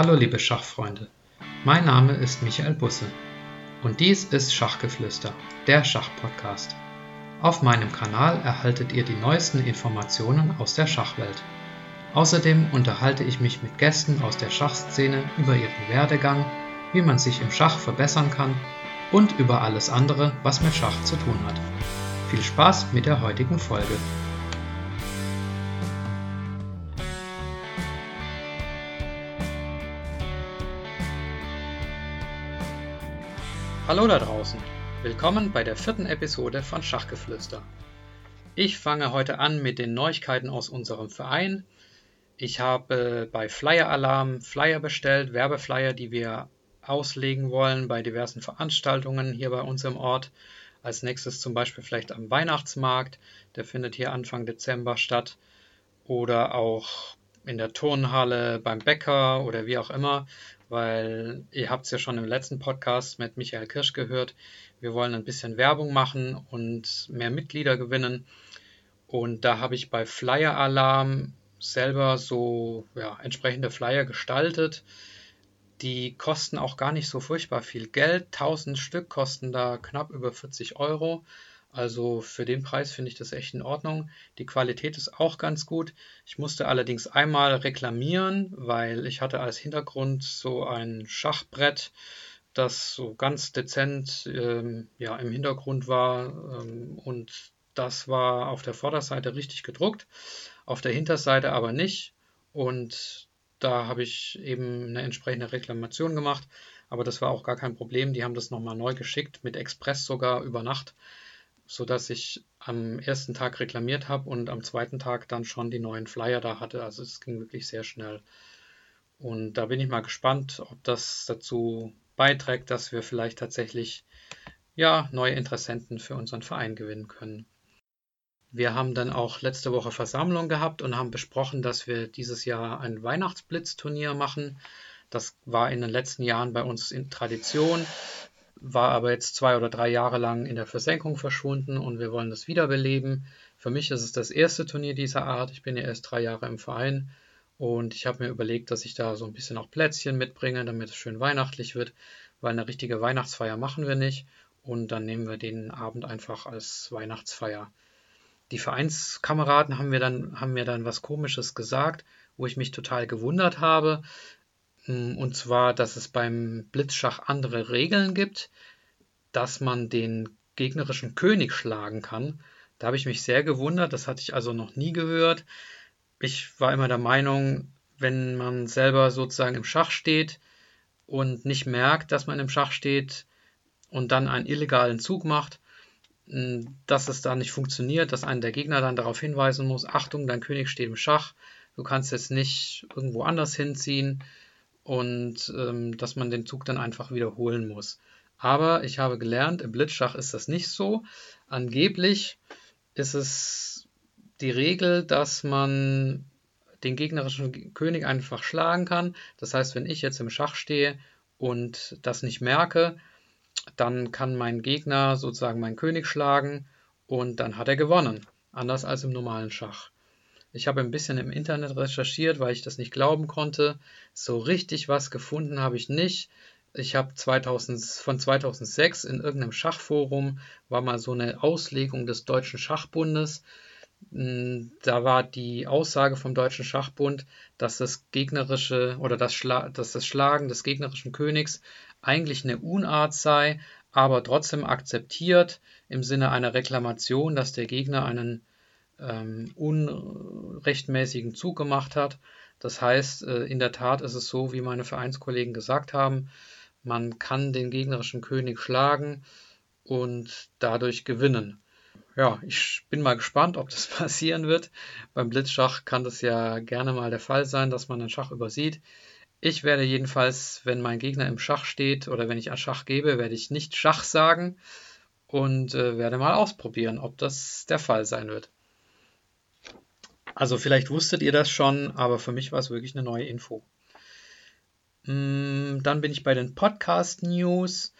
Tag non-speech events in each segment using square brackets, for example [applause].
Hallo liebe Schachfreunde, mein Name ist Michael Busse und dies ist Schachgeflüster, der Schachpodcast. Auf meinem Kanal erhaltet ihr die neuesten Informationen aus der Schachwelt. Außerdem unterhalte ich mich mit Gästen aus der Schachszene über ihren Werdegang, wie man sich im Schach verbessern kann und über alles andere, was mit Schach zu tun hat. Viel Spaß mit der heutigen Folge. Hallo da draußen, willkommen bei der vierten Episode von Schachgeflüster. Ich fange heute an mit den Neuigkeiten aus unserem Verein. Ich habe bei Flyer Alarm Flyer bestellt, Werbeflyer, die wir auslegen wollen bei diversen Veranstaltungen hier bei uns im Ort. Als nächstes zum Beispiel vielleicht am Weihnachtsmarkt, der findet hier Anfang Dezember statt. Oder auch in der Turnhalle, beim Bäcker oder wie auch immer weil ihr habt es ja schon im letzten Podcast mit Michael Kirsch gehört. Wir wollen ein bisschen Werbung machen und mehr Mitglieder gewinnen. Und da habe ich bei Flyer Alarm selber so ja, entsprechende Flyer gestaltet. Die kosten auch gar nicht so furchtbar viel Geld. 1000 Stück kosten da knapp über 40 Euro. Also für den Preis finde ich das echt in Ordnung. Die Qualität ist auch ganz gut. Ich musste allerdings einmal reklamieren, weil ich hatte als Hintergrund so ein Schachbrett, das so ganz dezent ähm, ja, im Hintergrund war ähm, und das war auf der Vorderseite richtig gedruckt, auf der Hinterseite aber nicht. Und da habe ich eben eine entsprechende Reklamation gemacht, aber das war auch gar kein Problem. Die haben das nochmal neu geschickt, mit Express sogar über Nacht sodass ich am ersten Tag reklamiert habe und am zweiten Tag dann schon die neuen Flyer da hatte. Also es ging wirklich sehr schnell. Und da bin ich mal gespannt, ob das dazu beiträgt, dass wir vielleicht tatsächlich ja, neue Interessenten für unseren Verein gewinnen können. Wir haben dann auch letzte Woche Versammlung gehabt und haben besprochen, dass wir dieses Jahr ein Weihnachtsblitzturnier machen. Das war in den letzten Jahren bei uns in Tradition war aber jetzt zwei oder drei Jahre lang in der Versenkung verschwunden und wir wollen das wiederbeleben. Für mich ist es das erste Turnier dieser Art. Ich bin ja erst drei Jahre im Verein und ich habe mir überlegt, dass ich da so ein bisschen auch Plätzchen mitbringe, damit es schön weihnachtlich wird, weil eine richtige Weihnachtsfeier machen wir nicht und dann nehmen wir den Abend einfach als Weihnachtsfeier. Die Vereinskameraden haben mir dann, haben mir dann was Komisches gesagt, wo ich mich total gewundert habe. Hm, und zwar, dass es beim Blitzschach andere Regeln gibt, dass man den gegnerischen König schlagen kann. Da habe ich mich sehr gewundert, das hatte ich also noch nie gehört. Ich war immer der Meinung, wenn man selber sozusagen im Schach steht und nicht merkt, dass man im Schach steht und dann einen illegalen Zug macht, hm, dass es da nicht funktioniert, dass einen der Gegner dann darauf hinweisen muss, Achtung, dein König steht im Schach, du kannst jetzt nicht irgendwo anders hinziehen, und ähm, dass man den Zug dann einfach wiederholen muss. Aber ich habe gelernt, im Blitzschach ist das nicht so. Angeblich ist es die Regel, dass man den gegnerischen König einfach schlagen kann. Das heißt, wenn ich jetzt im Schach stehe und das nicht merke, dann kann mein Gegner sozusagen meinen König schlagen und dann hat er gewonnen. Anders als im normalen Schach. Ich habe ein bisschen im Internet recherchiert, weil ich das nicht glauben konnte. So richtig was gefunden habe ich nicht. Ich habe 2000, von 2006 in irgendeinem Schachforum war mal so eine Auslegung des Deutschen Schachbundes. Hm, da war die Aussage vom Deutschen Schachbund, dass das gegnerische oder das, Schla dass das Schlagen des gegnerischen Königs eigentlich eine Unart sei, aber trotzdem akzeptiert im Sinne einer Reklamation, dass der Gegner einen ähm, unrechtmäßigen Zug gemacht hat. Das heißt, äh, in der Tat ist es so, wie meine Vereinskollegen gesagt haben, man kann den gegnerischen König schlagen und dadurch gewinnen. Ja, ich bin mal gespannt, ob das [laughs] passieren wird. Beim Blitzschach kann das ja gerne mal der Fall sein, dass man einen Schach übersieht. Ich werde jedenfalls, wenn mein Gegner im Schach steht oder wenn ich ein Schach gebe, werde ich nicht Schach sagen und äh, werde mal ausprobieren, ob das der Fall sein wird. Also vielleicht wusstet ihr das schon, aber für mich war es wirklich eine neue Info. Mm, dann bin ich bei den Podcast News.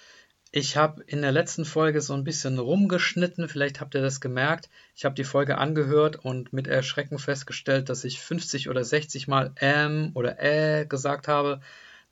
Ich habe in der letzten Folge so ein bisschen rumgeschnitten, vielleicht habt ihr das gemerkt. Ich habe die Folge angehört und mit Erschrecken festgestellt, dass ich 50 oder 60 Mal ähm oder äh gesagt habe.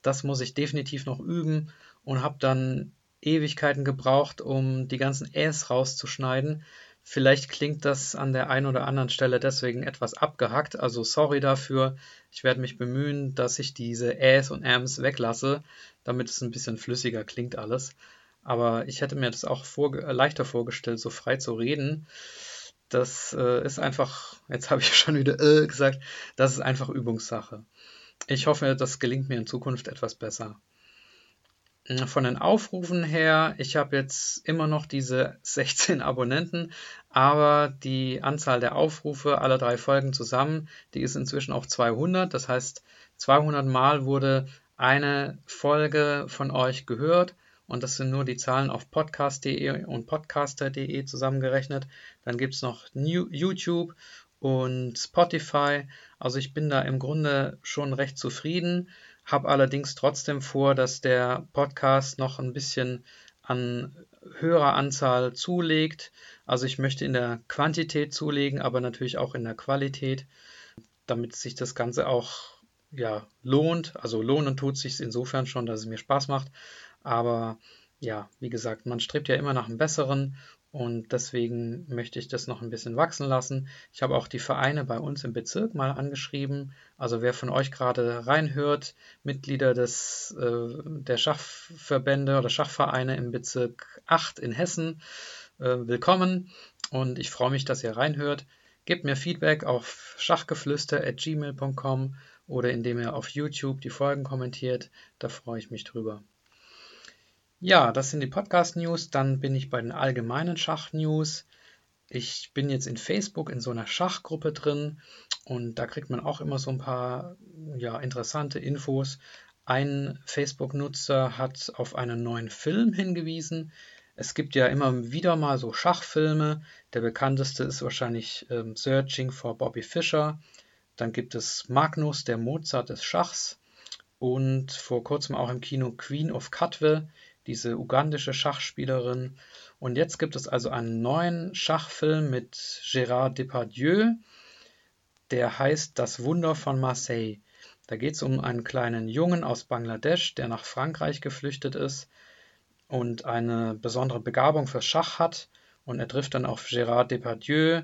Das muss ich definitiv noch üben und habe dann Ewigkeiten gebraucht, um die ganzen Äs rauszuschneiden. Vielleicht klingt das an der einen oder anderen Stelle deswegen etwas abgehackt, also sorry dafür. Ich werde mich bemühen, dass ich diese Äs und Ms weglasse, damit es ein bisschen flüssiger klingt alles. Aber ich hätte mir das auch vor, leichter vorgestellt, so frei zu reden. Das äh, ist einfach, [laughs] jetzt habe ich schon wieder äh, gesagt, das ist einfach Übungssache. Ich hoffe, das gelingt mir in Zukunft etwas besser. Von den Aufrufen her, ich habe jetzt immer noch diese [laughs] 16 Abonnenten, aber die Anzahl der Aufrufe aller drei Folgen zusammen, die ist inzwischen auf 200. Das heißt, 200 Mal wurde eine Folge von euch gehört und das sind nur die Zahlen auf podcast.de und podcaster.de zusammengerechnet. Dann gibt es noch YouTube und Spotify. Also ich bin da im Grunde schon recht zufrieden, habe allerdings trotzdem vor, dass der Podcast noch ein bisschen an höherer Anzahl zulegt. Also ich möchte in der Quantität zulegen, aber natürlich auch in der Qualität, damit sich das Ganze auch ja, lohnt. Also lohnen tut sich insofern schon, dass es mir Spaß macht. Aber ja, wie gesagt, man strebt ja immer nach einem besseren und deswegen möchte ich das noch ein bisschen wachsen lassen. Ich habe auch die Vereine bei uns im Bezirk mal angeschrieben. Also wer von euch gerade reinhört, Mitglieder des, äh, der Schachverbände oder Schachvereine im Bezirk 8 in Hessen, äh, willkommen. Und ich freue mich, dass ihr reinhört. Gebt mir Feedback auf schachgeflüster.gmail.com oder indem ihr auf YouTube die Folgen kommentiert. Da freue ich mich drüber. Ja, das sind die Podcast-News. Dann bin ich bei den allgemeinen Schach-News. Ich bin jetzt in Facebook in so einer Schachgruppe drin und da kriegt man auch immer so ein paar ja, interessante Infos. Ein Facebook-Nutzer hat auf einen neuen Film hingewiesen. Es gibt ja immer wieder mal so Schachfilme. Der bekannteste ist wahrscheinlich ähm, Searching for Bobby Fischer. Dann gibt es Magnus, der Mozart des Schachs. Und vor kurzem auch im Kino Queen of Cutwell diese ugandische Schachspielerin. Und jetzt gibt es also einen neuen Schachfilm mit Gérard Depardieu, der heißt Das Wunder von Marseille. Da geht es um einen kleinen Jungen aus Bangladesch, der nach Frankreich geflüchtet ist und eine besondere Begabung für Schach hat. Und er trifft dann auf Gérard Depardieu,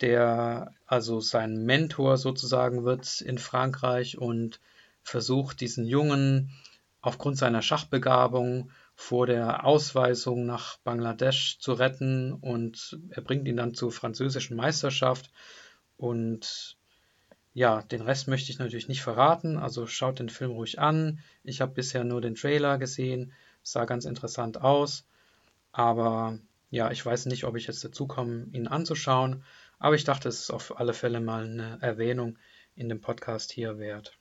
der also sein Mentor sozusagen wird in Frankreich und versucht, diesen Jungen aufgrund seiner Schachbegabung vor der Ausweisung nach Bangladesch zu retten und er bringt ihn dann zur französischen Meisterschaft. Und ja, den Rest möchte ich natürlich nicht verraten, also schaut den Film ruhig an. Ich habe bisher nur den Trailer gesehen, sah ganz interessant aus, aber ja, ich weiß nicht, ob ich jetzt dazu komme, ihn anzuschauen, aber ich dachte, es ist auf alle Fälle mal eine Erwähnung in dem Podcast hier wert.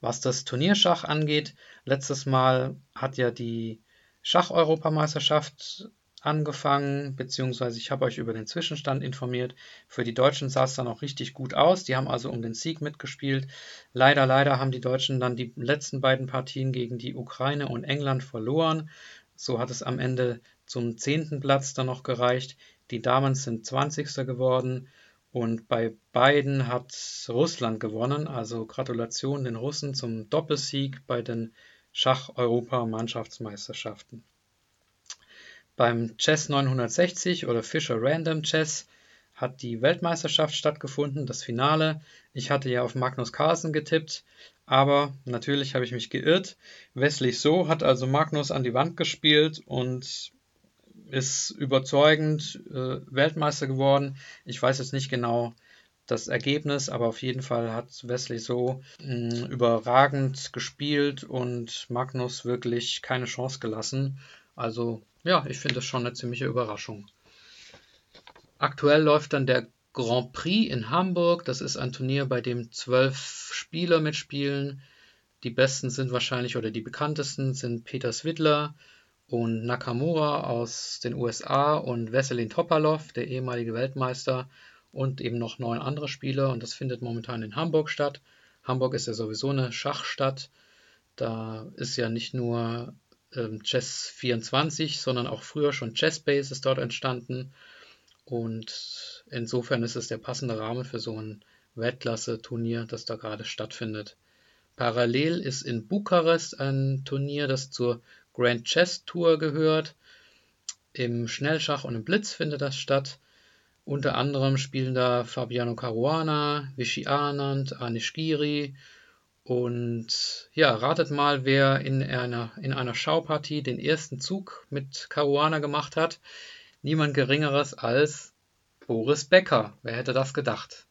Was das Turnierschach angeht, letztes Mal hat ja die Schach-Europameisterschaft angefangen, beziehungsweise ich habe euch über den Zwischenstand informiert. Für die Deutschen sah es dann auch richtig gut aus. Die haben also um den Sieg mitgespielt. Leider, leider haben die Deutschen dann die letzten beiden Partien gegen die Ukraine und England verloren. So hat es am Ende zum zehnten Platz dann noch gereicht. Die Damen sind 20. geworden und bei beiden hat Russland gewonnen, also Gratulation den Russen zum Doppelsieg bei den Schach-Europa-Mannschaftsmeisterschaften. Beim Chess 960 oder Fischer Random Chess hat die Weltmeisterschaft stattgefunden, das Finale. Ich hatte ja auf Magnus Carlsen getippt, aber natürlich habe ich mich geirrt. Wesley So hat also Magnus an die Wand gespielt und ist überzeugend äh, Weltmeister geworden. Ich weiß jetzt nicht genau das Ergebnis, aber auf jeden Fall hat Wesley so mh, überragend gespielt und Magnus wirklich keine Chance gelassen. Also ja, ich finde das schon eine ziemliche Überraschung. Aktuell läuft dann der Grand Prix in Hamburg. Das ist ein Turnier, bei dem zwölf Spieler mitspielen. Die besten sind wahrscheinlich oder die bekanntesten sind Peter Swidler, und Nakamura aus den USA und Veselin Topalov, der ehemalige Weltmeister und eben noch neun andere Spieler und das findet momentan in Hamburg statt. Hamburg ist ja sowieso eine Schachstadt. Da ist ja nicht nur ähm, Chess 24, sondern auch früher schon Chessbase ist dort entstanden und insofern ist es der passende Rahmen für so ein Weltklasse-Turnier, das da gerade stattfindet. Parallel ist in Bukarest ein Turnier, das zur Grand Chess Tour gehört. Im Schnellschach und im Blitz findet das statt. Unter anderem spielen da Fabiano Caruana, Vichy Anand, Anish Giri und ja, ratet mal, wer in einer, in einer Schaupartie den ersten Zug mit Caruana gemacht hat. Niemand Geringeres als Boris Becker. Wer hätte das gedacht?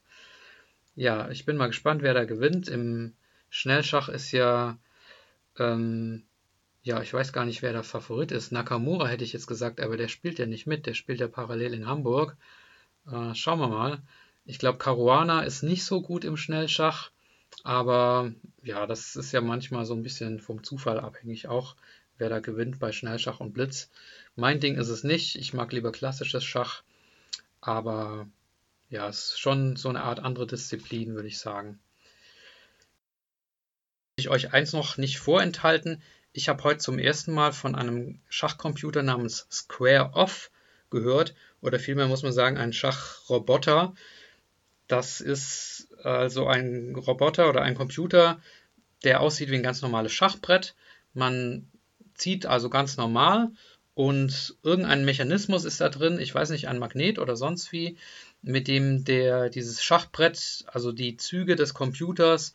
Ja, ich bin mal gespannt, wer da gewinnt. Im Schnellschach ist ja, ähm, ja, ich weiß gar nicht, wer der Favorit ist. Nakamura hätte ich jetzt gesagt, aber der spielt ja nicht mit. Der spielt ja parallel in Hamburg. Äh, schauen wir mal. Ich glaube, Caruana ist nicht so gut im Schnellschach. Aber ja, das ist ja manchmal so ein bisschen vom Zufall abhängig auch, wer da gewinnt bei Schnellschach und Blitz. Mein Ding ist es nicht. Ich mag lieber klassisches Schach. Aber ja, es ist schon so eine Art andere Disziplin, würde ich sagen. Ich euch eins noch nicht vorenthalten. Ich habe heute zum ersten Mal von einem Schachcomputer namens Square Off gehört. Oder vielmehr muss man sagen, ein Schachroboter. Das ist also ein Roboter oder ein Computer, der aussieht wie ein ganz normales Schachbrett. Man zieht also ganz normal und irgendein Mechanismus ist da drin, ich weiß nicht, ein Magnet oder sonst wie, mit dem der dieses Schachbrett, also die Züge des Computers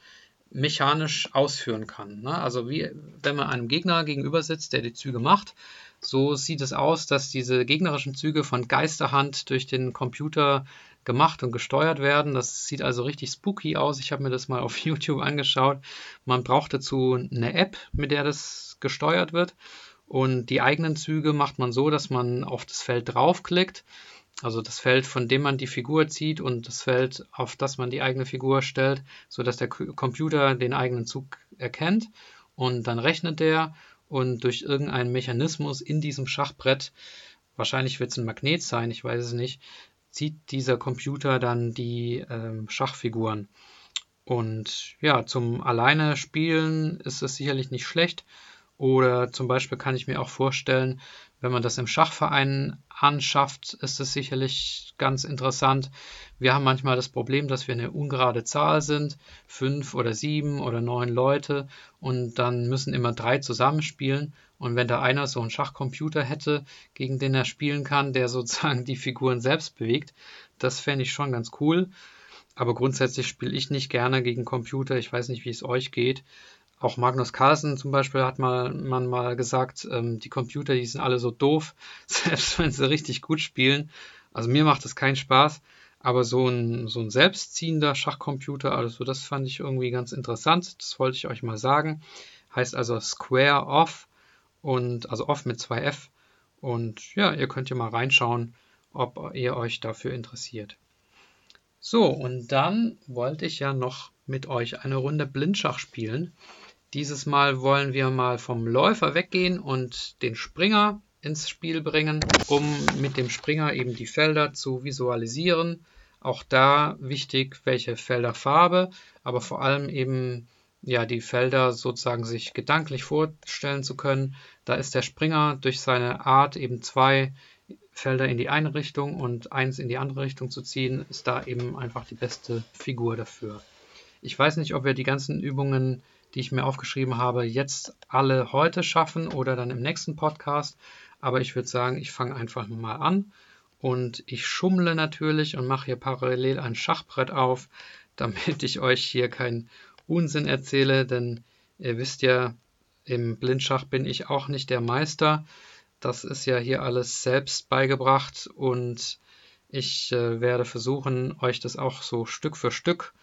mechanisch ausführen kann. Ne? Also wie wenn man einem Gegner gegenüber sitzt, der die Züge macht, so sieht es aus, dass diese gegnerischen Züge von Geisterhand durch den Computer gemacht und gesteuert werden. Das sieht also richtig spooky aus. Ich habe mir das mal auf [laughs] YouTube angeschaut. Man braucht dazu eine App, mit der das gesteuert wird. Und die eigenen Züge macht man so, dass man auf das Feld draufklickt. Also das Feld, von dem man die Figur zieht und das Feld, auf das man die eigene Figur stellt, sodass der Computer den eigenen Zug erkennt. Und dann rechnet der und durch irgendeinen Mechanismus in diesem Schachbrett, wahrscheinlich wird es ein Magnet sein, ich weiß es nicht, zieht dieser Computer dann die ähm, Schachfiguren. Und ja, zum alleine spielen ist es sicherlich nicht schlecht. Oder zum Beispiel kann ich mir auch vorstellen, wenn man das im Schachverein anschafft, ist es sicherlich ganz interessant. Wir haben manchmal das Problem, dass wir eine ungerade Zahl sind, fünf oder sieben oder neun Leute und dann müssen immer drei zusammenspielen. Und wenn da einer so einen Schachcomputer hätte, gegen den er spielen kann, der [laughs] sozusagen die Figuren selbst bewegt, das fände ich schon ganz cool. Aber grundsätzlich spiele ich nicht gerne gegen Computer. Ich weiß nicht, wie es euch geht. Auch Magnus Carlsen zum Beispiel hat mal, man mal gesagt, ähm, die Computer, die sind alle so doof, [laughs] selbst wenn sie richtig gut spielen. Also mir macht das keinen Spaß, aber so ein, so ein selbstziehender Schachcomputer, also das fand ich irgendwie ganz interessant. Das wollte ich euch mal sagen. Heißt also Square Off und also Off mit zwei F. Und ja, ihr könnt ja mal reinschauen, ob ihr euch dafür interessiert. So, und dann wollte ich ja noch mit euch eine Runde Blindschach spielen. Dieses Mal wollen wir mal vom Läufer weggehen und den Springer ins Spiel bringen, um mit dem Springer eben die Felder zu visualisieren. Auch da wichtig, welche Felderfarbe, aber vor allem eben ja die Felder sozusagen sich gedanklich vorstellen zu können. Da ist der Springer durch seine Art eben zwei Felder in die eine Richtung und eins in die andere Richtung zu ziehen, ist da eben einfach die beste Figur dafür. Ich weiß nicht, ob wir die ganzen Übungen die ich mir aufgeschrieben habe, jetzt alle heute schaffen oder dann im nächsten Podcast. Aber ich würde sagen, ich fange einfach mal an und ich schummle natürlich und mache hier parallel ein Schachbrett auf, [laughs] damit ich euch hier keinen Unsinn erzähle, denn ihr wisst ja, im Blindschach bin ich auch nicht der Meister. Das ist ja hier alles selbst beigebracht und ich äh, werde versuchen, euch das auch so Stück für Stück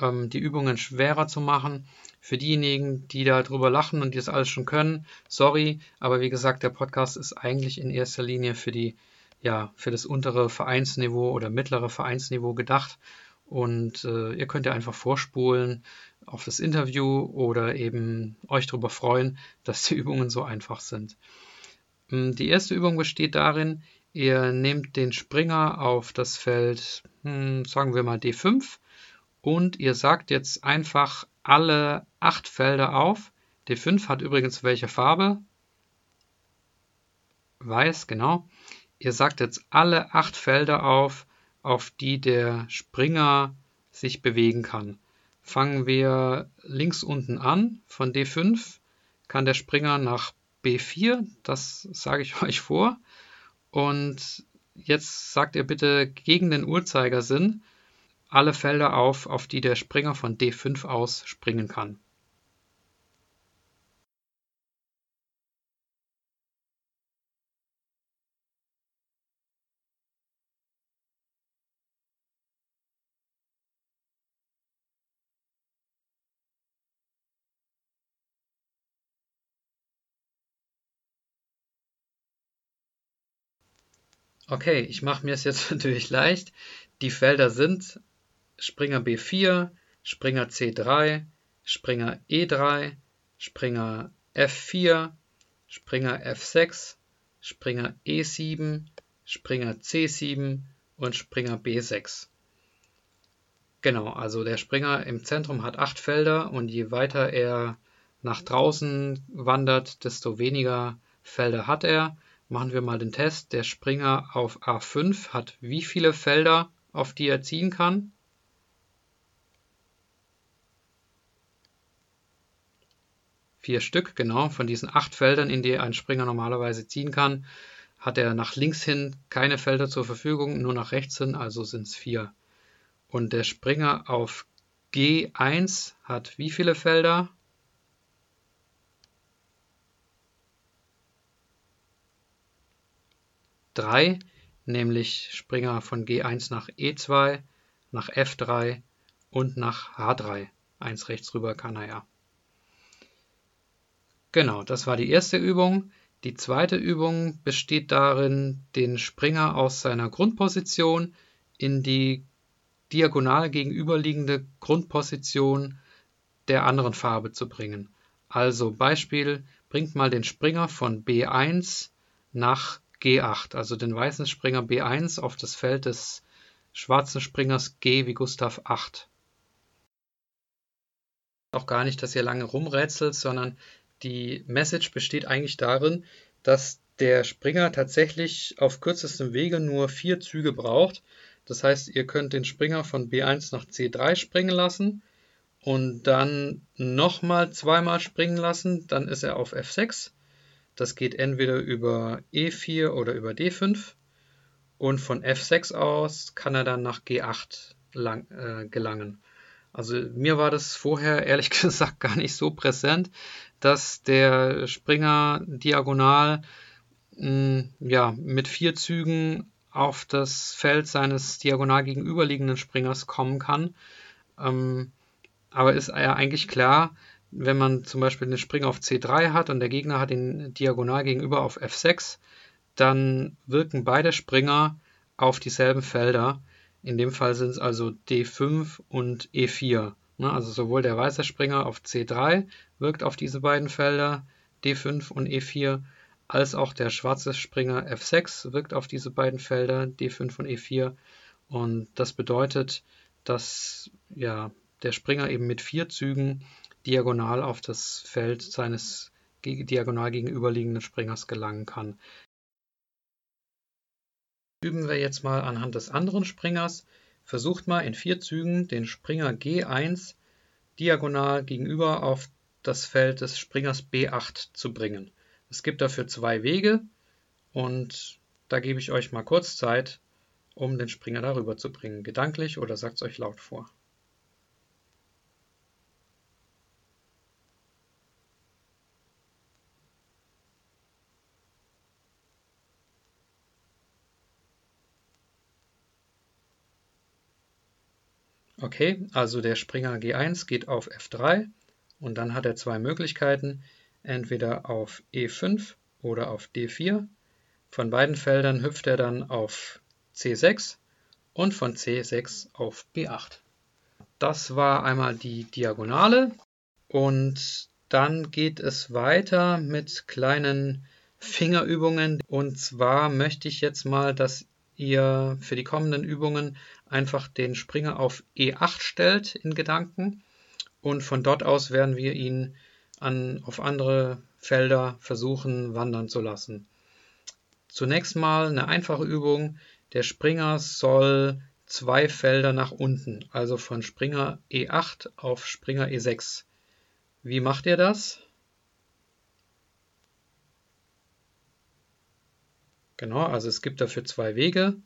ähm, die Übungen schwerer zu machen. Für diejenigen, die da drüber lachen und die das alles schon können, sorry, aber wie gesagt, der Podcast ist eigentlich in erster Linie für die, ja, für das untere Vereinsniveau oder mittlere Vereinsniveau gedacht. Und äh, ihr könnt ja einfach vorspulen auf das Interview oder eben euch darüber freuen, [laughs] dass die Übungen so einfach sind. Ähm, die erste Übung besteht darin, ihr nehmt den Springer auf das Feld, hm, sagen wir mal D5 und ihr sagt jetzt einfach alle acht Felder auf. D5 hat übrigens welche Farbe? Weiß, genau. Ihr sagt jetzt alle acht Felder auf, auf die der Springer sich bewegen kann. fangen wir links unten an. Von D5 kann der Springer nach B4, das sage ich [laughs] euch vor. Und jetzt sagt ihr bitte gegen den Uhrzeigersinn alle Felder auf, auf die der Springer von D5 aus springen kann. Okay, ich mache mir es jetzt [laughs] natürlich leicht. Die Felder sind Springer B4, Springer C3, Springer E3, Springer F4, Springer F6, Springer E7, Springer C7 und Springer B6. Genau, also der Springer im Zentrum hat acht Felder und je weiter er nach draußen wandert, desto weniger Felder hat er. Machen wir mal den Test. Der Springer auf A5 hat wie viele Felder, auf die er ziehen kann? Vier Stück, genau. Von diesen acht Feldern, in die ein Springer normalerweise ziehen kann, hat er nach links hin keine Felder zur Verfügung, nur nach rechts hin, also sind es vier. Und der Springer auf G1 hat wie viele Felder? 3, nämlich Springer von G1 nach E2, nach F3 und nach H3. Eins rechts rüber kann er ja. Genau, das war die erste Übung. Die zweite Übung besteht darin, den Springer aus seiner Grundposition in die diagonal gegenüberliegende Grundposition der anderen Farbe zu bringen. Also Beispiel, bringt mal den Springer von B1 nach G8, also den weißen Springer B1 auf das Feld des schwarzen Springers G wie Gustav 8. Auch gar nicht, dass ihr lange rumrätselt, sondern die Message besteht eigentlich darin, dass der Springer tatsächlich auf kürzestem Wege nur vier Züge braucht. Das heißt, ihr könnt den Springer von B1 nach C3 springen lassen und dann nochmal zweimal springen lassen. Dann ist er auf F6 das geht entweder über E4 oder über D5 und von F6 aus kann er dann nach G8 lang, äh, gelangen. Also mir war das vorher ehrlich [laughs] gesagt gar nicht so präsent, dass der Springer diagonal mh, hm, ja, mit vier Zügen auf das Feld seines diagonal gegenüberliegenden Springers kommen kann. Ähm, aber ist ja eigentlich klar, wenn man zum Beispiel den Springer auf C3 hat und der Gegner hat ihn diagonal gegenüber auf F6, dann wirken beide Springer auf dieselben Felder. In dem Fall sind es also D5 und E4. Ne, also sowohl der weiße Springer auf C3 wirkt auf diese beiden Felder, D5 und E4, als auch der schwarze Springer F6 wirkt auf diese beiden Felder, D5 und E4. Und das bedeutet, dass ja, der Springer eben mit vier Zügen diagonal auf das Feld seines diagonal gegenüberliegenden Springers gelangen kann. Üben wir jetzt mal anhand des anderen Springers. Versucht mal in vier Zügen den Springer G1 diagonal gegenüber auf das Feld des Springers B8 zu bringen. Es gibt dafür zwei Wege und da gebe ich euch mal kurz Zeit, um den Springer darüber zu bringen. Gedanklich oder sagt es euch laut vor. Okay, also der Springer G1 geht auf F3 und dann hat er zwei Möglichkeiten, entweder auf E5 oder auf D4. Von beiden Feldern hüpft er dann auf C6 und von C6 auf B8. Das war einmal die Diagonale und dann geht es weiter mit kleinen Fingerübungen und zwar möchte ich jetzt mal, dass ihr für die kommenden Übungen einfach den Springer auf E8 stellt in Gedanken und von dort aus werden wir ihn an, auf andere Felder versuchen wandern zu lassen. Zunächst mal eine einfache Übung. Der Springer soll zwei Felder nach unten, also von Springer E8 auf Springer E6. Wie macht ihr das? Genau, also es gibt dafür zwei Wege.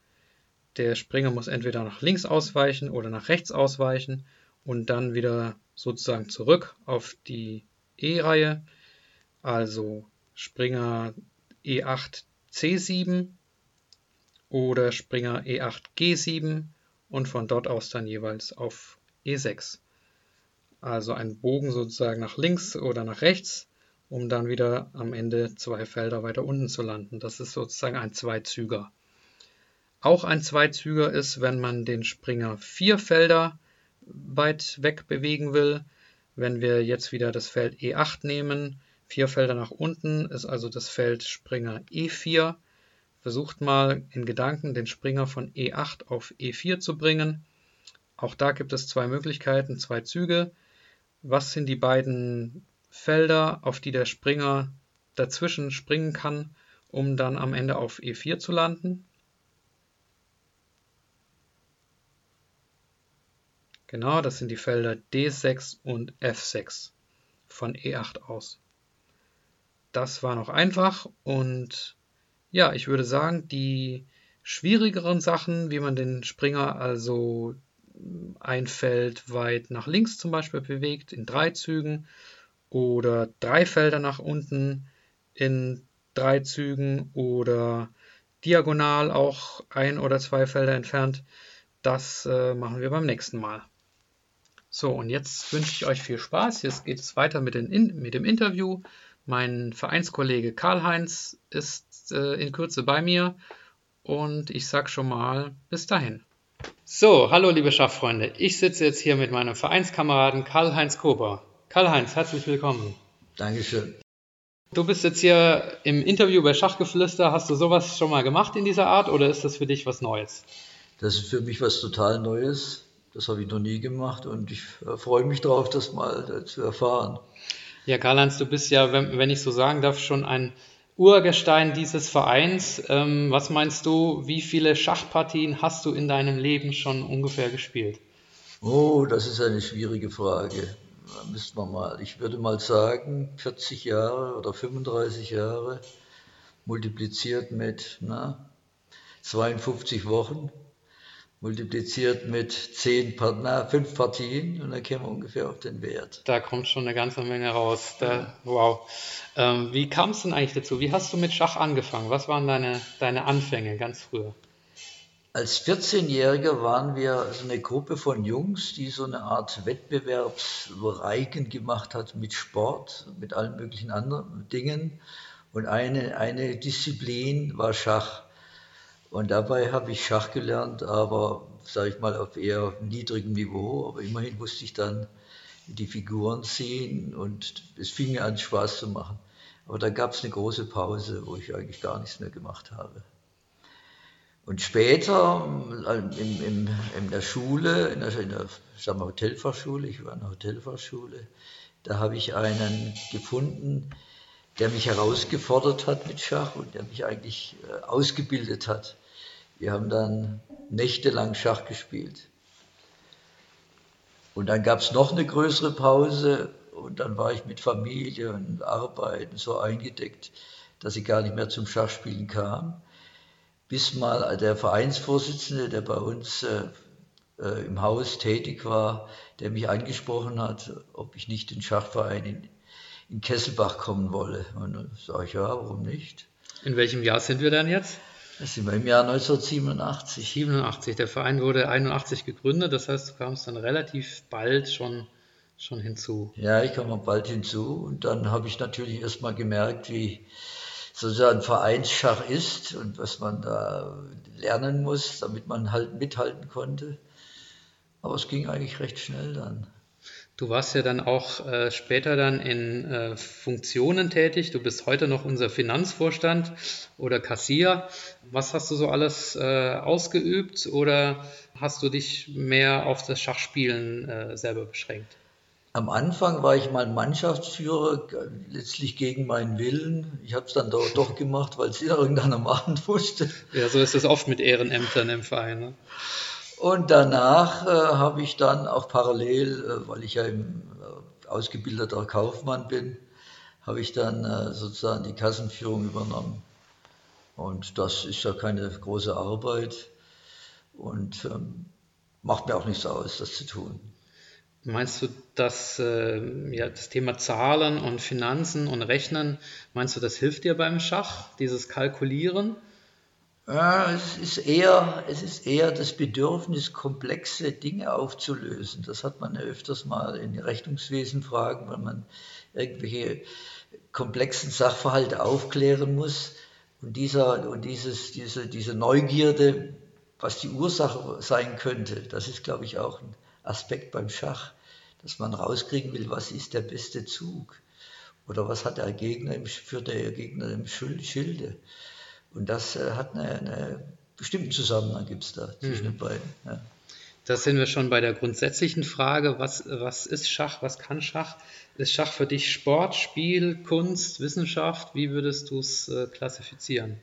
Der Springer muss entweder nach links ausweichen oder nach rechts ausweichen und dann wieder sozusagen zurück auf die E-Reihe. Also Springer E8 C7 oder Springer E8 G7 und von dort aus dann jeweils auf E6. Also ein Bogen sozusagen nach links oder nach rechts, um dann wieder am Ende zwei Felder weiter unten zu landen. Das ist sozusagen ein Zweizüger. Auch ein Zweizüger ist, wenn man den Springer vier Felder weit weg bewegen will. Wenn wir jetzt wieder das Feld E8 nehmen, vier Felder nach unten, ist also das Feld Springer E4. Versucht mal in Gedanken den Springer von E8 auf E4 zu bringen. Auch da gibt es zwei Möglichkeiten, zwei Züge. Was sind die beiden Felder, auf die der Springer dazwischen springen kann, um dann am Ende auf E4 zu landen? Genau, das sind die Felder D6 und F6 von E8 aus. Das war noch einfach und ja, ich würde sagen, die schwierigeren Sachen, wie man den Springer also ein Feld weit nach links zum Beispiel bewegt, in drei Zügen oder drei Felder nach unten in drei Zügen oder diagonal auch ein oder zwei Felder entfernt, das äh, machen wir beim nächsten Mal. So, und jetzt wünsche ich euch viel Spaß. Jetzt geht es weiter mit, den, mit dem Interview. Mein Vereinskollege Karl-Heinz ist äh, in Kürze bei mir und ich sage schon mal bis dahin. So, hallo liebe Schachfreunde. Ich sitze jetzt hier mit meinem Vereinskameraden Karl-Heinz Kober. Karl-Heinz, herzlich willkommen. Dankeschön. Du bist jetzt hier im Interview bei Schachgeflüster. Hast du sowas schon mal gemacht in dieser Art oder ist das für dich was Neues? Das ist für mich was total Neues. Das habe ich noch nie gemacht und ich äh, freue mich darauf, das mal äh, zu erfahren. Ja, Karl-Heinz, du bist ja, wenn, wenn, ich so sagen darf, schon ein Urgestein dieses Vereins. Ähm, was meinst du, wie viele Schachpartien hast du in deinem Leben schon ungefähr gespielt? Oh, das ist eine schwierige Frage. Da müsste man mal, ich würde mal sagen, 40 Jahre oder 35 Jahre multipliziert mit na, 52 Wochen multipliziert mit zehn, na, fünf Partien und dann kämen wir ungefähr auf den Wert. Da kommt schon eine ganze Menge raus. Da, wow. Ähm, wie kam es denn eigentlich dazu? Wie hast du mit Schach angefangen? Was waren deine, deine Anfänge ganz früher? Als 14-Jähriger waren wir so eine Gruppe von Jungs, die so eine Art Wettbewerbsreigen gemacht hat mit Sport, mit allen möglichen anderen Dingen. Und eine, eine Disziplin war Schach. Und dabei habe ich Schach gelernt, aber sage ich mal auf eher niedrigem Niveau. Aber immerhin musste ich dann die Figuren ziehen und es fing mir an Spaß zu machen. Aber da gab es eine große Pause, wo ich eigentlich gar nichts mehr gemacht habe. Und später in, in, in der Schule, in der, in der sagen wir, Hotelfachschule, ich war in der Hotelfachschule, da habe ich einen gefunden, der mich herausgefordert hat mit Schach und der mich eigentlich äh, ausgebildet hat. Wir haben dann nächtelang Schach gespielt. Und dann gab es noch eine größere Pause und dann war ich mit Familie und Arbeiten so eingedeckt, dass ich gar nicht mehr zum Schachspielen kam. Bis mal der Vereinsvorsitzende, der bei uns äh, äh im Haus tätig war, der mich angesprochen hat, ob ich nicht den Schachverein in, in Kesselbach kommen wolle. Und dann sage ich, ja, warum nicht? In welchem Jahr sind wir dann jetzt? Das sind wir im Jahr 1987. 87. Der Verein wurde 81 gegründet, das heißt, du kamst dann relativ bald schon, schon hinzu. Ja, ich kam bald hinzu und dann habe ich natürlich erstmal gemerkt, wie sozusagen Vereinsschach ist und was man da lernen muss, damit man halt mithalten konnte. Aber es ging eigentlich recht schnell dann. Du warst ja dann auch äh, später dann in äh, Funktionen tätig. Du bist heute noch unser Finanzvorstand oder Kassier. Was hast du so alles äh, ausgeübt oder hast du dich mehr auf das Schachspielen äh, selber beschränkt? Am Anfang war ich mal Mannschaftsführer, letztlich gegen meinen Willen. Ich habe es dann doch, doch gemacht, weil es [laughs] irgendeiner machen musste. Ja, so ist es oft mit Ehrenämtern im Verein. Ne? Und danach äh, habe ich dann auch parallel, äh, weil ich ja im, äh, ausgebildeter Kaufmann bin, habe ich dann äh, sozusagen die Kassenführung übernommen. Und das ist ja keine große Arbeit und ähm, macht mir auch nichts aus, das zu tun. Meinst du, dass äh, ja, das Thema Zahlen und Finanzen und Rechnen, meinst du, das hilft dir beim Schach, dieses Kalkulieren? Ja, es ist eher, es ist eher das Bedürfnis, komplexe Dinge aufzulösen. Das hat man ja öfters mal in Rechnungswesenfragen, wenn man irgendwelche komplexen Sachverhalte aufklären muss. Und, dieser, und dieses, diese, diese Neugierde, was die Ursache sein könnte, das ist, glaube ich, auch ein Aspekt beim Schach, dass man rauskriegen will, was ist der beste Zug oder was hat der Gegner im, für der Gegner im Schilde. Und das äh, hat einen eine bestimmten Zusammenhang gibt es da zwischen mhm. den beiden. Ja. Da sind wir schon bei der grundsätzlichen Frage, was, was ist Schach, was kann Schach? Ist Schach für dich Sport, Spiel, Kunst, Wissenschaft? Wie würdest du es äh, klassifizieren?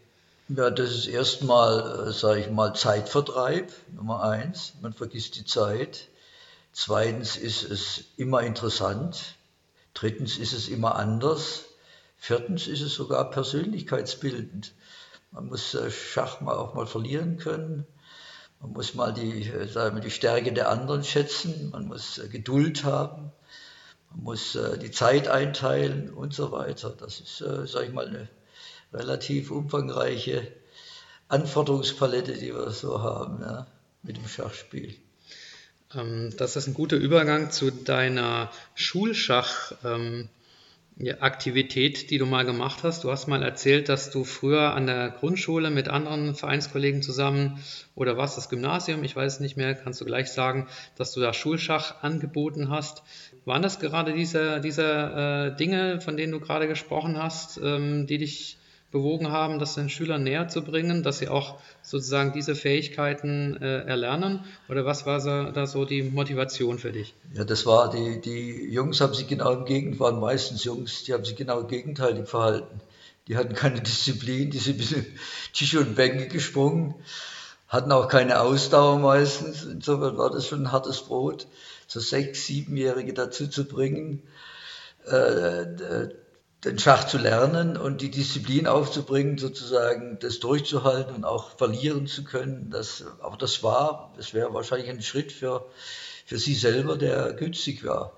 Ja, das ist erstmal, äh, sage ich mal, Zeitvertreib, Nummer eins. Man vergisst die Zeit. Zweitens ist es immer interessant. Drittens ist es immer anders. Viertens ist es sogar persönlichkeitsbildend. Man muss äh, Schach mal auch mal verlieren können. Man muss mal die, äh, sagen wir, die Stärke der anderen schätzen. Man muss äh, Geduld haben. Man muss die Zeit einteilen und so weiter. Das ist, sage ich mal, eine relativ umfangreiche Anforderungspalette, die wir so haben ja, mit dem Schachspiel. Ähm, das ist ein guter Übergang zu deiner Schulschach-Aktivität, ähm, die du mal gemacht hast. Du hast mal erzählt, dass du früher an der Grundschule mit anderen Vereinskollegen zusammen oder was das Gymnasium, ich weiß es nicht mehr, kannst du gleich sagen, dass du da Schulschach angeboten hast. Waren das gerade diese, diese äh, Dinge, von denen du gerade gesprochen hast, ähm, die dich bewogen haben, das den Schülern näher zu bringen, dass sie auch sozusagen diese Fähigkeiten äh, erlernen? Oder was war so, da so die Motivation für dich? Ja, das war, die, die Jungs haben sich genau im Gegenteil, waren meistens Jungs, die haben sich genau gegenteilig verhalten. Die hatten keine Disziplin, die sind ein [laughs] Tisch und Bänke gesprungen, hatten auch keine Ausdauer meistens. Insofern war das schon ein hartes Brot, so sechs, siebenjährige dazu zu bringen, äh, den Schach zu lernen und die Disziplin aufzubringen, sozusagen das durchzuhalten und auch verlieren zu können. Das, aber das war, das wäre wahrscheinlich ein Schritt für, für sie selber, der günstig war.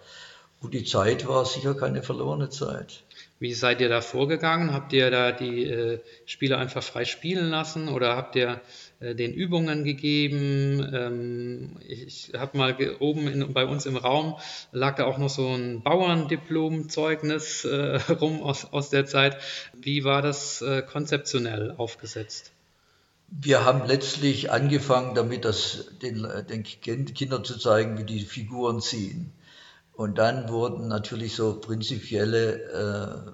Und die Zeit war sicher keine verlorene Zeit. Wie seid ihr da vorgegangen? Habt ihr da die äh, Spieler einfach frei spielen lassen oder habt ihr äh, den Übungen gegeben? Ähm, ich habe mal oben in, bei uns im Raum lag da auch noch so ein Bauerndiplomzeugnis äh, [laughs] rum aus, aus der Zeit. Wie war das äh, konzeptionell aufgesetzt? Wir haben letztlich angefangen damit, das den, den Kindern zu zeigen, wie die Figuren ziehen. Und dann wurden natürlich so prinzipielle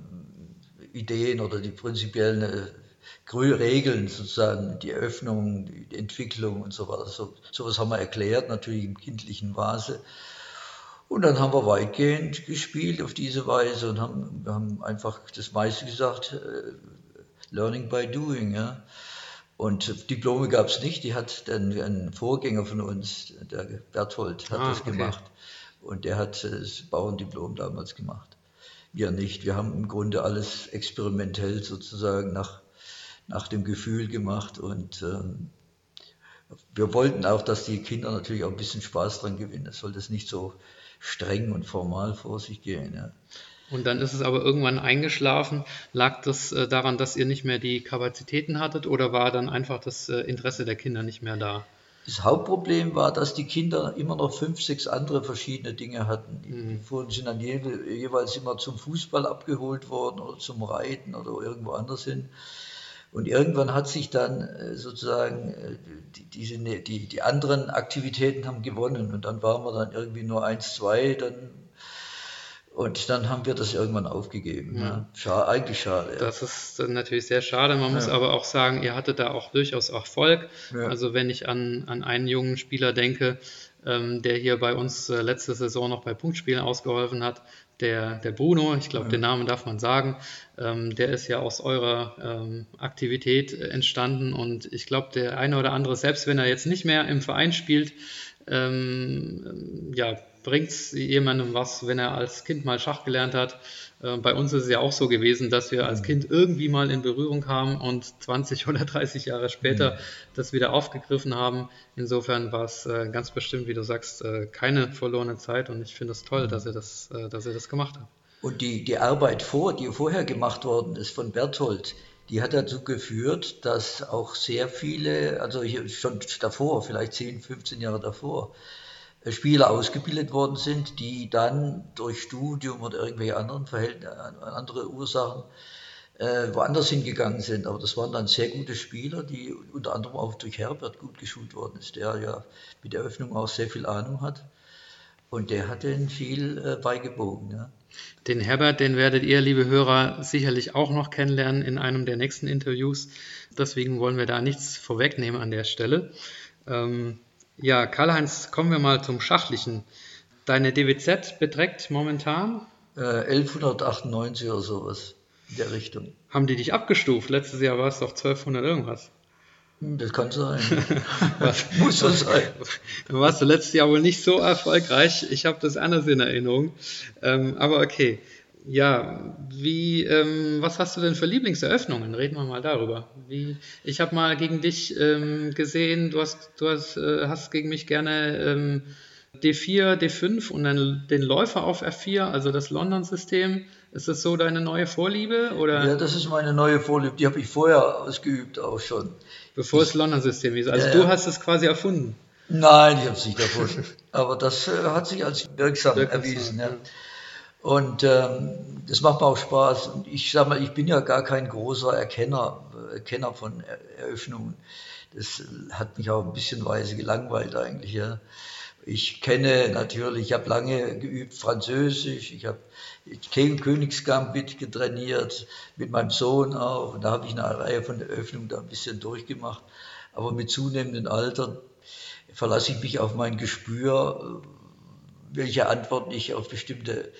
äh, Ideen oder die prinzipiellen äh, Regeln sozusagen, die Eröffnung, die Entwicklung und so weiter. So, sowas haben wir erklärt, natürlich im kindlichen Maße. Und dann haben wir weitgehend gespielt auf diese Weise und haben, haben einfach das meiste gesagt, äh, Learning by Doing. Ja. Und Diplome gab es nicht, die hat dann ein Vorgänger von uns, der Berthold, hat ah, das gemacht. Und der hat das Bauerndiplom damals gemacht. Wir nicht. Wir haben im Grunde alles experimentell sozusagen nach, nach dem Gefühl gemacht. Und ähm, wir wollten auch, dass die Kinder natürlich auch ein bisschen Spaß dran gewinnen. Es soll das nicht so streng und formal vor sich gehen. Ja. Und dann ist es aber irgendwann eingeschlafen. Lag das äh, daran, dass ihr nicht mehr die Kapazitäten hattet oder war dann einfach das äh, Interesse der Kinder nicht mehr da? Das Hauptproblem war, dass die Kinder immer noch fünf, sechs andere verschiedene Dinge hatten. Die mhm. sind dann je, jeweils immer zum Fußball abgeholt worden oder zum Reiten oder irgendwo anders hin. Und irgendwann hat sich dann äh, sozusagen äh, die, diese, die, die anderen Aktivitäten haben gewonnen und dann waren wir dann irgendwie nur eins, zwei, dann und dann haben wir das irgendwann aufgegeben. Ja. Ja. Schade, eigentlich schade. Ja. Das ist natürlich sehr schade. Man muss aber auch sagen, ihr hattet da auch durchaus Erfolg. Also wenn ich an, an einen jungen Spieler denke, ähm, der hier bei uns äh, letzte Saison noch bei Punktspielen ausgeholfen hat, der, der Bruno, ich glaube, ja. den Namen darf man sagen, ähm, der ist ja aus eurer ähm, Aktivität entstanden und ich glaube, der eine oder andere, selbst wenn er jetzt nicht mehr im Verein spielt, ähm, ja, bringt es jemandem was, wenn er als Kind mal Schach gelernt hat. Äh, bei uns ist es ja auch so gewesen, dass wir als mhm. Kind irgendwie mal in Berührung kamen und 20 [laughs] oder 30 Jahre später mhm. das wieder aufgegriffen haben. Insofern war es äh, ganz bestimmt, wie du sagst, äh, keine verlorene Zeit und ich finde es toll, mhm. dass ihr das, äh, dass ihr das gemacht habt. Und die, die Arbeit vor, die vorher gemacht worden ist von Berthold, die hat dazu geführt, dass auch sehr viele, also schon davor, vielleicht 10, 15 Jahre davor, Spieler ausgebildet worden sind, die dann durch Studium oder irgendwelche anderen Verhältnisse, andere Ursachen äh, woanders hingegangen sind. Aber das waren dann sehr gute Spieler, die unter anderem auch durch Herbert gut geschult worden ist, der ja mit der Eröffnung auch sehr viel Ahnung hat. Und der hat denen viel äh, beigebogen. Ja. Den Herbert, den werdet ihr, liebe Hörer, sicherlich auch noch kennenlernen in einem der nächsten Interviews. Deswegen wollen wir da nichts vorwegnehmen an der Stelle. Ähm, ja, Karl-Heinz, kommen wir mal zum Schachlichen. Deine DWZ beträgt momentan? Äh, 1198 oder sowas in der Richtung. Haben die dich abgestuft? Letztes Jahr war es doch 1200 irgendwas. Hm, das kann sein. [laughs] Was, Muss so sein. Dann warst du letztes Jahr wohl nicht so erfolgreich. Ich habe das anders in Erinnerung. Ähm, aber okay. Ja, wie, ähm, was hast du denn für Lieblingseröffnungen? Reden wir mal darüber. Wie, ich habe mal gegen dich ähm, gesehen, du hast, du hast, äh, hast gegen mich gerne ähm, D4, D5 und dann den Läufer auf F4, also das London-System. Ist das so deine neue Vorliebe? Oder? Ja, das ist meine neue Vorliebe. Die habe ich vorher ausgeübt auch schon. Bevor ich, es London-System ist. Also ja, du hast es quasi erfunden. Nein, ich habe es nicht erfunden. [laughs] Aber das äh, hat sich als wirksam, wirksam erwiesen. Ja. Und ähm, das macht mir auch Spaß. Und ich sage mal, ich bin ja gar kein großer Erkenner, äh, Kenner von Eröffnungen. Das hat mich auch ein bisschen weise gelangweilt eigentlich. Ja. Ich kenne natürlich, ich habe lange geübt Französisch, ich habe Königsgambit getrainiert, mit meinem Sohn auch. Und da habe ich eine Reihe von Eröffnungen da ein bisschen durchgemacht. Aber mit zunehmendem Alter verlasse ich mich auf mein Gespür, welche Antworten ich auf bestimmte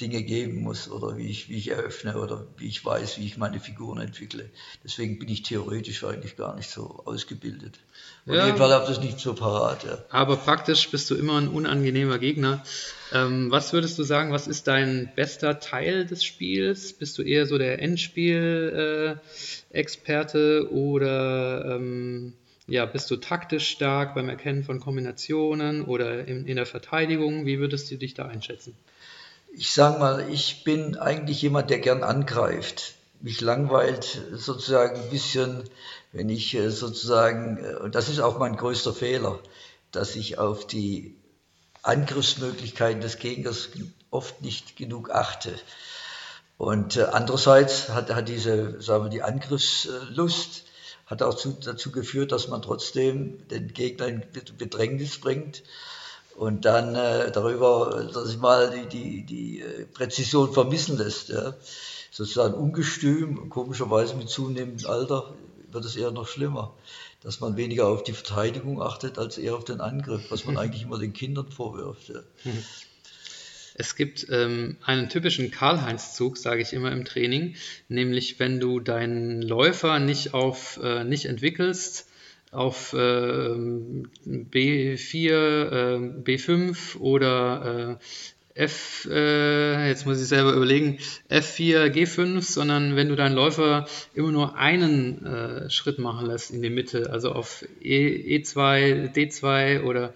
Dinge geben muss oder wie ich, wie ich eröffne oder wie ich weiß, wie ich meine Figuren entwickle. Deswegen bin ich theoretisch eigentlich gar nicht so ausgebildet. Auf ja, jeden Fall habe ich das nicht so parat. Ja. Aber praktisch bist du immer ein unangenehmer Gegner. Ähm, was würdest du sagen, was ist dein bester Teil des Spiels? Bist du eher so der Endspiel-Experte äh, oder ähm, ja, bist du taktisch stark beim Erkennen von Kombinationen oder in, in der Verteidigung? Wie würdest du dich da einschätzen? ich sage mal, ich bin eigentlich jemand, der gern angreift. Mich langweilt sozusagen ein bisschen, wenn ich äh, sozusagen, äh, und das ist auch mein größter Fehler, dass ich auf die Angriffsmöglichkeiten des Gegners oft nicht genug achte. Und äh, andererseits hat, hat diese, sagen wir, die Angriffslust hat auch zu, dazu geführt, dass man trotzdem den Gegner in Bedrängnis bringt und dann äh, darüber, dass ich mal die, die, die äh, Präzision vermissen lässt. Ja. Sozusagen ungestüm, komischerweise mit zunehmendem Alter wird es eher noch schlimmer, dass man weniger auf die Verteidigung achtet, als eher auf den Angriff, was man [laughs] eigentlich immer den Kindern vorwirft. Ja. Es gibt ähm, einen typischen Karl-Heinz-Zug, sage ich immer im Training, nämlich wenn du deinen Läufer nicht auf äh, nicht entwickelst, auf äh, B4, äh, B5 oder F, äh, jetzt muss ich selber überlegen, F4, G5, sondern wenn du deinen Läufer immer nur einen äh, Schritt machen lässt in die Mitte, also auf e, E2, D2 oder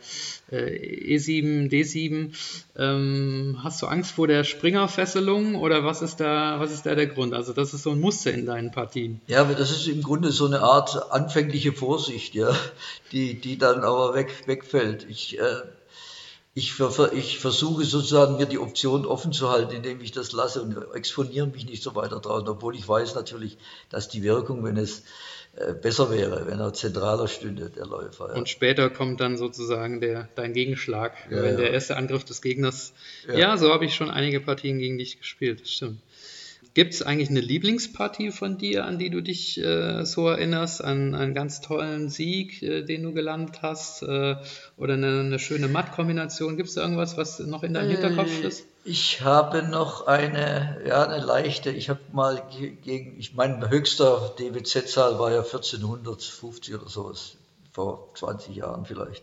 äh, E7, D7, ähm, hast du Angst vor der Springerfesselung oder was ist da, was ist da der Grund? Also das ist so ein Muster in deinen Partien. Ja, das ist im Grunde so eine Art anfängliche Vorsicht, ja, die, die dann aber weg, wegfällt. Ich, äh, ich, ich versuche sozusagen mir die Option offen zu halten, indem ich das lasse und exponiere mich nicht so weiter draußen, obwohl ich weiß natürlich, dass die Wirkung, wenn es äh, besser wäre, wenn er zentraler stünde, der Läufer. Ja. Und später kommt dann sozusagen der, dein Gegenschlag, ja, wenn ja. der erste Angriff des Gegners. Ja, so habe ich schon einige Partien gegen dich gespielt, das stimmt. Gibt es eigentlich eine Lieblingspartie von dir, an die du dich äh, so erinnerst, an einen ganz tollen Sieg, äh, den du gelandet hast, äh, oder eine, eine schöne Mattkombination? Gibt es irgendwas, was noch in deinem Hinterkopf ist? Ich habe noch eine, ja, eine leichte, ich habe mal gegen, ich mein höchster DWZ-Zahl war ja 1450 oder sowas, vor 20 Jahren vielleicht.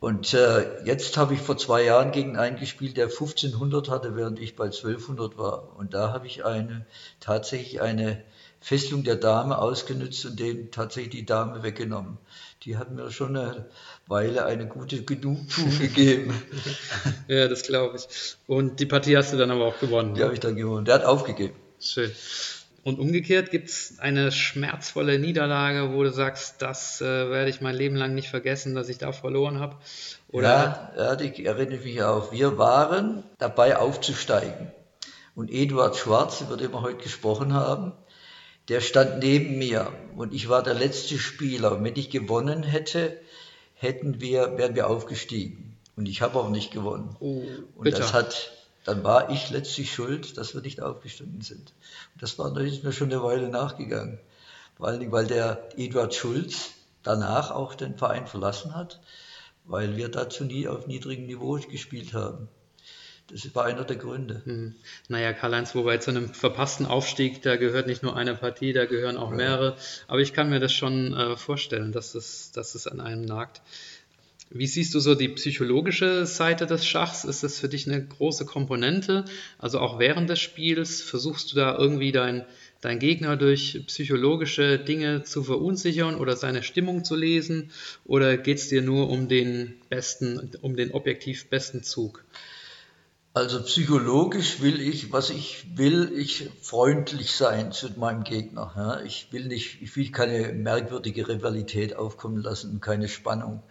Und äh, jetzt habe ich vor zwei Jahren gegen einen gespielt, der 1500 hatte, während ich bei 1200 war. Und da habe ich eine, tatsächlich eine Fesselung der Dame ausgenutzt und dem tatsächlich die Dame weggenommen. Die hat mir schon eine Weile eine gute Genugtuung [laughs] gegeben. ja, das glaube ich. Und die Partie hast du dann aber auch gewonnen. Die habe ich dann gewonnen. Der hat aufgegeben. Schön. Und umgekehrt gibt es eine schmerzvolle Niederlage, wo du sagst, das äh, werde ich mein Leben lang nicht vergessen, dass ich da verloren habe? Oder? Ja, ja, die erinnere ich mich auch. Wir waren dabei aufzusteigen. Und Eduard Schwarz, über den wir heute gesprochen haben, der stand neben mir und ich war der letzte Spieler. Und wenn ich gewonnen hätte, hätten wir, wären wir aufgestiegen. Und ich habe auch nicht gewonnen. Oh, und das hat, dann war ich letztlich schuld, dass wir nicht aufgestiegen sind. Das war natürlich mir schon eine Weile nachgegangen. Vor allen Dingen, weil der Eduard Schulz danach auch den Verein verlassen hat, weil wir dazu nie auf niedrigem Niveau gespielt haben. Das war einer der Gründe. Hm. Naja, Karl-Heinz, wobei zu einem verpassten Aufstieg, da gehört nicht nur eine Partie, da gehören auch mehrere. Aber ich kann mir das schon äh, vorstellen, dass es, dass es an einem nagt. Wie siehst du so die psychologische Seite des Schachs? Ist das für dich eine große Komponente? Also auch während des Spiels versuchst du da irgendwie dein, dein Gegner durch psychologische Dinge zu verunsichern oder seine Stimmung zu lesen? Oder geht es dir nur um den besten, um den objektiv besten Zug? Also psychologisch will ich, was ich will, ich freundlich sein zu meinem Gegner. Ja. Ich will nicht, ich will keine merkwürdige Rivalität aufkommen lassen keine Spannung.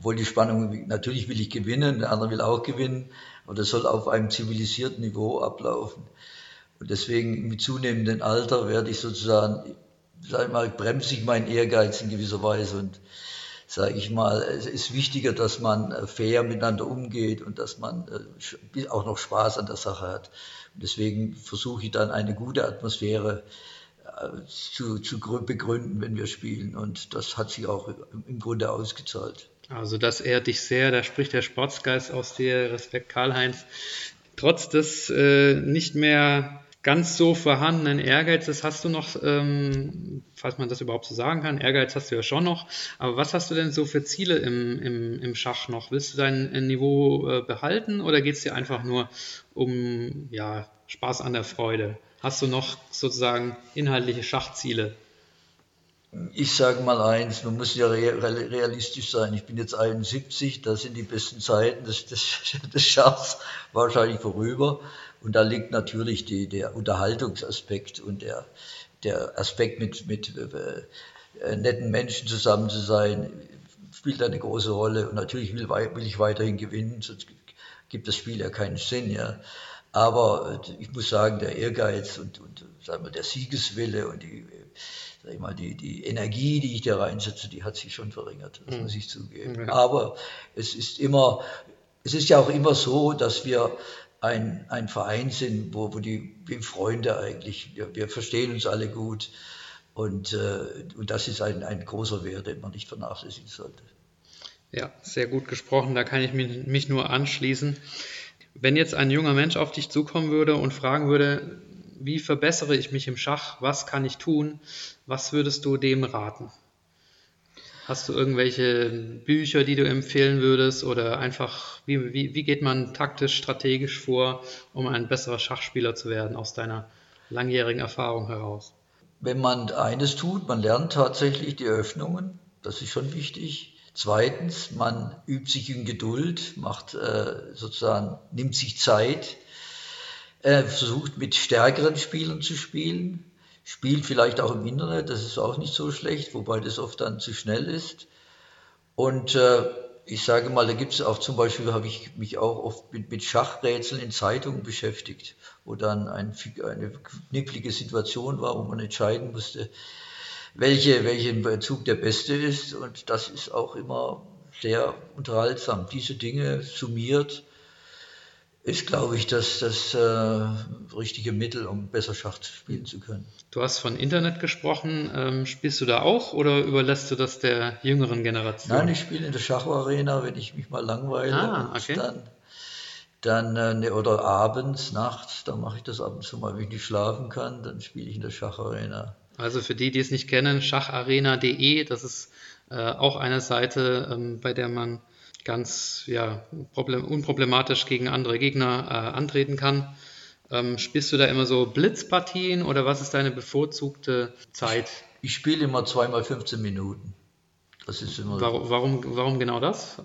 Obwohl die Spannung, natürlich will ich gewinnen, der andere will auch gewinnen, aber das soll auf einem zivilisierten Niveau ablaufen. Und deswegen mit zunehmendem Alter werde ich sozusagen, sag ich mal, bremse ich meinen Ehrgeiz in gewisser Weise und sage ich mal, es ist wichtiger, dass man äh, fair miteinander umgeht und dass man äh, auch noch Spaß an der Sache hat. Und deswegen versuche ich dann eine gute Atmosphäre äh, zu, zu begründen, wenn wir spielen. Und das hat sich auch im Grunde ausgezahlt. Also das ehrt dich sehr, da spricht der Sportsgeist aus dir, Respekt Karl-Heinz. Trotz des äh, nicht mehr ganz so vorhandenen Ehrgeizes hast du noch, ähm, falls man das überhaupt so sagen kann, Ehrgeiz hast du ja schon noch, aber was hast du denn so für Ziele im, im, im Schach noch? Willst du dein äh, Niveau äh, behalten oder geht es dir einfach nur um ja, Spaß an der Freude? Hast du noch sozusagen inhaltliche Schachziele? Ich sage mal eins, man muss ja realistisch sein. Ich bin jetzt 71, da sind die besten Zeiten des, des, [laughs] des Schachs wahrscheinlich vorüber. Und da liegt natürlich die, der Unterhaltungsaspekt und der, der Aspekt mit, mit äh, netten Menschen zusammen zu sein, spielt eine große Rolle. Und natürlich will, will ich weiterhin gewinnen, sonst gibt das Spiel ja keinen Sinn. Ja. Aber äh, ich muss sagen, der Ehrgeiz und, und sagen wir, der Siegeswille und die, sag ich mal, die, die Energie, die ich da reinsetze, die hat sich schon verringert, das mhm. muss ich zugeben. Ja. Aber es ist immer, es ist ja auch immer so, dass wir ein, ein Verein sind, wo, wo die wie Freunde eigentlich, wir, wir verstehen uns alle gut. Und, äh, und das ist ein, ein großer Wert, den man nicht vernachlässigen sollte. Ja, sehr gut gesprochen. Da kann ich mich, mich nur anschließen. Wenn jetzt ein junger Mensch auf dich zukommen würde und fragen würde, wie verbessere ich mich im Schach, was kann ich tun, was würdest du dem raten? Hast du irgendwelche Bücher, die du empfehlen würdest oder einfach, wie, wie, wie geht man taktisch, strategisch vor, um ein besserer Schachspieler zu werden aus deiner langjährigen Erfahrung heraus? Wenn man eines tut, man lernt tatsächlich die Öffnungen, das ist schon wichtig. Zweitens, man übt sich in Geduld, macht äh, sozusagen, nimmt sich Zeit, äh, versucht mit stärkeren Spielern zu spielen, spielt vielleicht auch im Internet, das ist auch nicht so schlecht, wobei das oft dann zu schnell ist. Und äh, ich sage mal, da gibt es auch zum Beispiel, habe ich mich auch oft mit, mit Schachrätseln in Zeitungen beschäftigt, wo dann ein, eine knifflige Situation war, wo man entscheiden musste, welche, welchen Zug der beste ist. Und das ist auch immer sehr unterhaltsam. Diese Dinge summiert ist, glaube ich, das, das äh, richtige Mittel, um besser Schach spielen zu können. Du hast von Internet gesprochen. Ähm, spielst du da auch oder überlässt du das der jüngeren Generation? Nein, ich spiele in der Schacharena, wenn ich mich mal langweile. Ah, okay. dann Dann äh, ne, oder abends, nachts, da mache ich das ab und zu mal, wenn ich nicht schlafen kann, dann spiele ich in der Schacharena. Also für die, die es nicht kennen, schacharena.de, das ist äh, auch eine Seite, ähm, bei der man ganz ja, problem, unproblematisch gegen andere Gegner äh, antreten kann. Ähm, spielst du da immer so Blitzpartien oder was ist deine bevorzugte Zeit? Ich spiele immer zweimal 15 Minuten. Das ist immer. Warum, warum, warum genau das?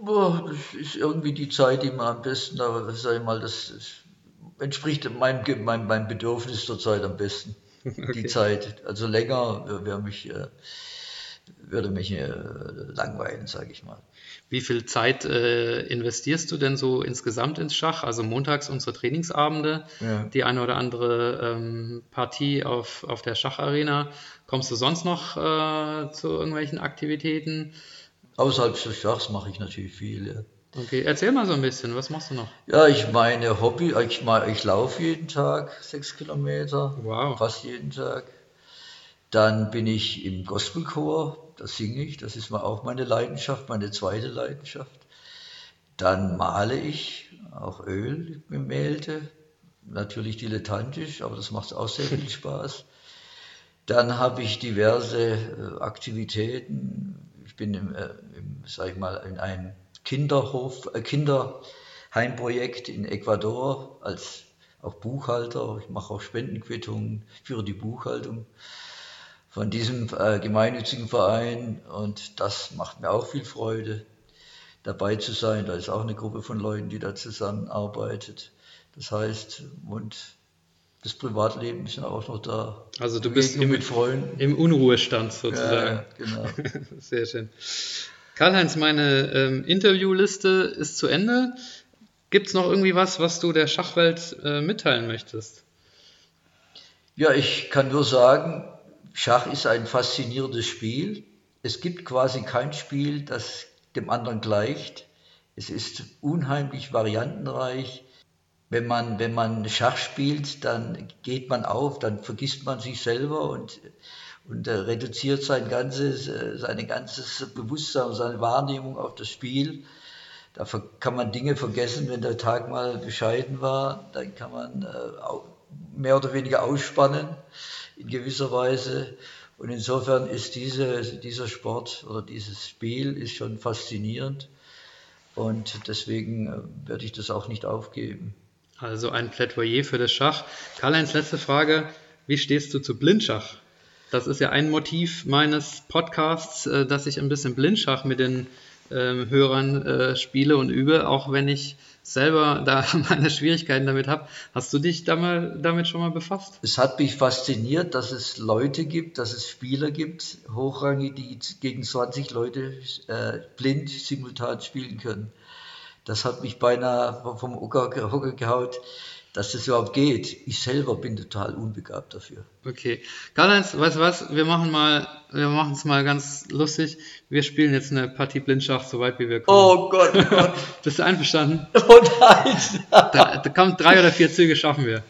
Boah, das ist irgendwie die Zeit, die man am besten, aber sag ich mal, das entspricht meinem, meinem, meinem Bedürfnis zur Zeit am besten. [laughs] Okay. Die Zeit. Also länger wäre mich, äh, würde mich äh, langweilen, sage ich mal. Wie viel Zeit äh, investierst du denn so insgesamt ins Schach? Also montags unsere Trainingsabende, ja. die eine oder andere ähm, Partie auf, auf der Schacharena. Kommst du sonst noch äh, zu irgendwelchen Aktivitäten? Außerhalb des Schachs mache ich natürlich viel. Ja. Okay, erzähl mal so ein bisschen, was machst du noch? Ja, ich meine Hobby, ich, ich laufe jeden Tag sechs Kilometer, wow. fast jeden Tag. Dann bin ich im Gospelchor, da singe ich, das ist mal auch meine Leidenschaft, meine zweite Leidenschaft. Dann male ich, auch Ölgemälde, natürlich dilettantisch, aber das macht auch sehr viel Spaß. Dann habe ich diverse äh, Aktivitäten. Ich bin im, äh, im, sag ich mal, in einem Kinderhof, äh, Kinderheimprojekt in Ecuador als auch Buchhalter. Ich mache auch Spendenquittungen, führe die Buchhaltung von diesem äh, gemeinnützigen Verein und das macht mir auch viel Freude, dabei zu sein. Da ist auch eine Gruppe von Leuten, die da zusammenarbeitet. Das heißt, und das Privatleben ist ja auch noch da. Also du bist im, mit Freunden. im Unruhestand sozusagen. Ja, genau. [laughs] Sehr schön. Karl-Heinz, meine ähm, Interviewliste ist zu Ende. Gibt es noch irgendwie was, was du der Schachwelt äh, mitteilen möchtest? Ja, ich kann nur sagen, Schach ist ein faszinierendes Spiel. Es gibt quasi kein Spiel, das dem anderen gleicht. Es ist unheimlich variantenreich. Wenn man, wenn man Schach spielt, dann geht man auf, dann vergisst man sich selber und, und äh, reduziert sein ganzes, äh, sein ganzes Bewusstsein, seine Wahrnehmung auf das Spiel. Da kann man Dinge vergessen, wenn der Tag mal bescheiden war, dann kann man äh, mehr oder weniger ausspannen in gewisser Weise. Und insofern ist diese, dieser Sport oder dieses Spiel ist schon faszinierend. Und deswegen äh, werde ich das auch nicht aufgeben. Also ein Plädoyer für das Schach. Karl-Heinz, letzte Frage. Wie stehst du zu Blindschach? Das ist ja ein Motiv meines Podcasts, äh, dass ich ein bisschen Blindschach mit den ähm, Hörern äh, spiele und übe, auch wenn ich selber da [laughs] meine Schwierigkeiten damit habe. Hast du dich da mal, damit schon mal befasst? Es hat mich fasziniert, dass es Leute gibt, dass es Spieler gibt, hochrangig, die gegen 20 Leute äh, blind simultan spielen können. Das hat mich beinahe vom Hocker gehaut [laughs] dass das überhaupt geht. Ich selber bin total unbegabt dafür. Okay. Karl-Heinz, weißt du was? Wir machen mal, wir machen es mal ganz lustig. Wir spielen jetzt eine Partie Blindschach, so weit wie wir kommen. Oh Gott, oh Gott. [laughs] Bist du einverstanden? [laughs] Oh nein. da, da kommt drei oder vier Züge schaffen wir.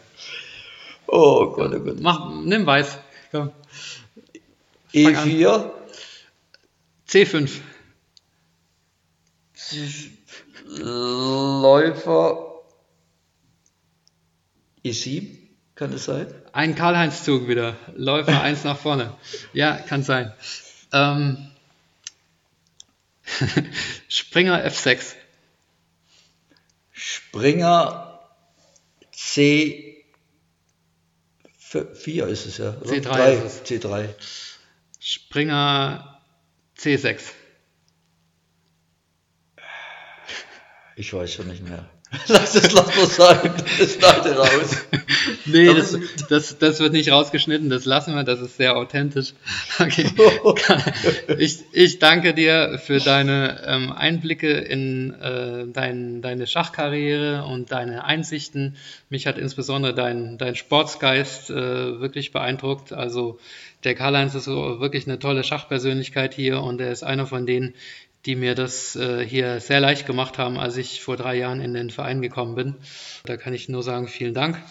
Oh Gott, oh Gott. Mach, nimm weiß. Komm. E4. C5. Läufer E7, kann es sein? Ein Karl-Heinz-Zug wieder. Läufer 1 nach vorne. Ja, kann sein. Ähm, [laughs] Springer F6. Springer C4 ist es ja. C3 3, ist es. C3. Springer C6. Ich weiß schon nicht mehr. [laughs] Lass es lass mal sagen, das schneide raus. [laughs] nee, das, das, das wird nicht rausgeschnitten, das lassen wir, das ist sehr authentisch. [laughs] Okay. Ich, ich danke dir für deine ähm, Einblicke in äh, dein, deine Schachkarriere und deine Einsichten. Mich hat insbesondere dein, dein Sportsgeist äh, wirklich beeindruckt. Also der Karl-Heinz ist so wirklich eine tolle Schachpersönlichkeit hier und er ist einer von denen, die mir das äh, hier sehr leicht gemacht haben, als ich vor drei Jahren in den Verein gekommen bin. Da kann ich nur sagen, vielen Dank.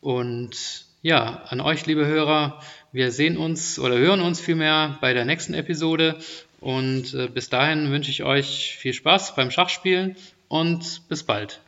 Und ja, an euch, liebe Hörer, wir sehen uns oder hören uns vielmehr bei der nächsten Episode. Und äh, bis dahin wünsche ich euch viel Spaß beim Schachspielen und bis bald.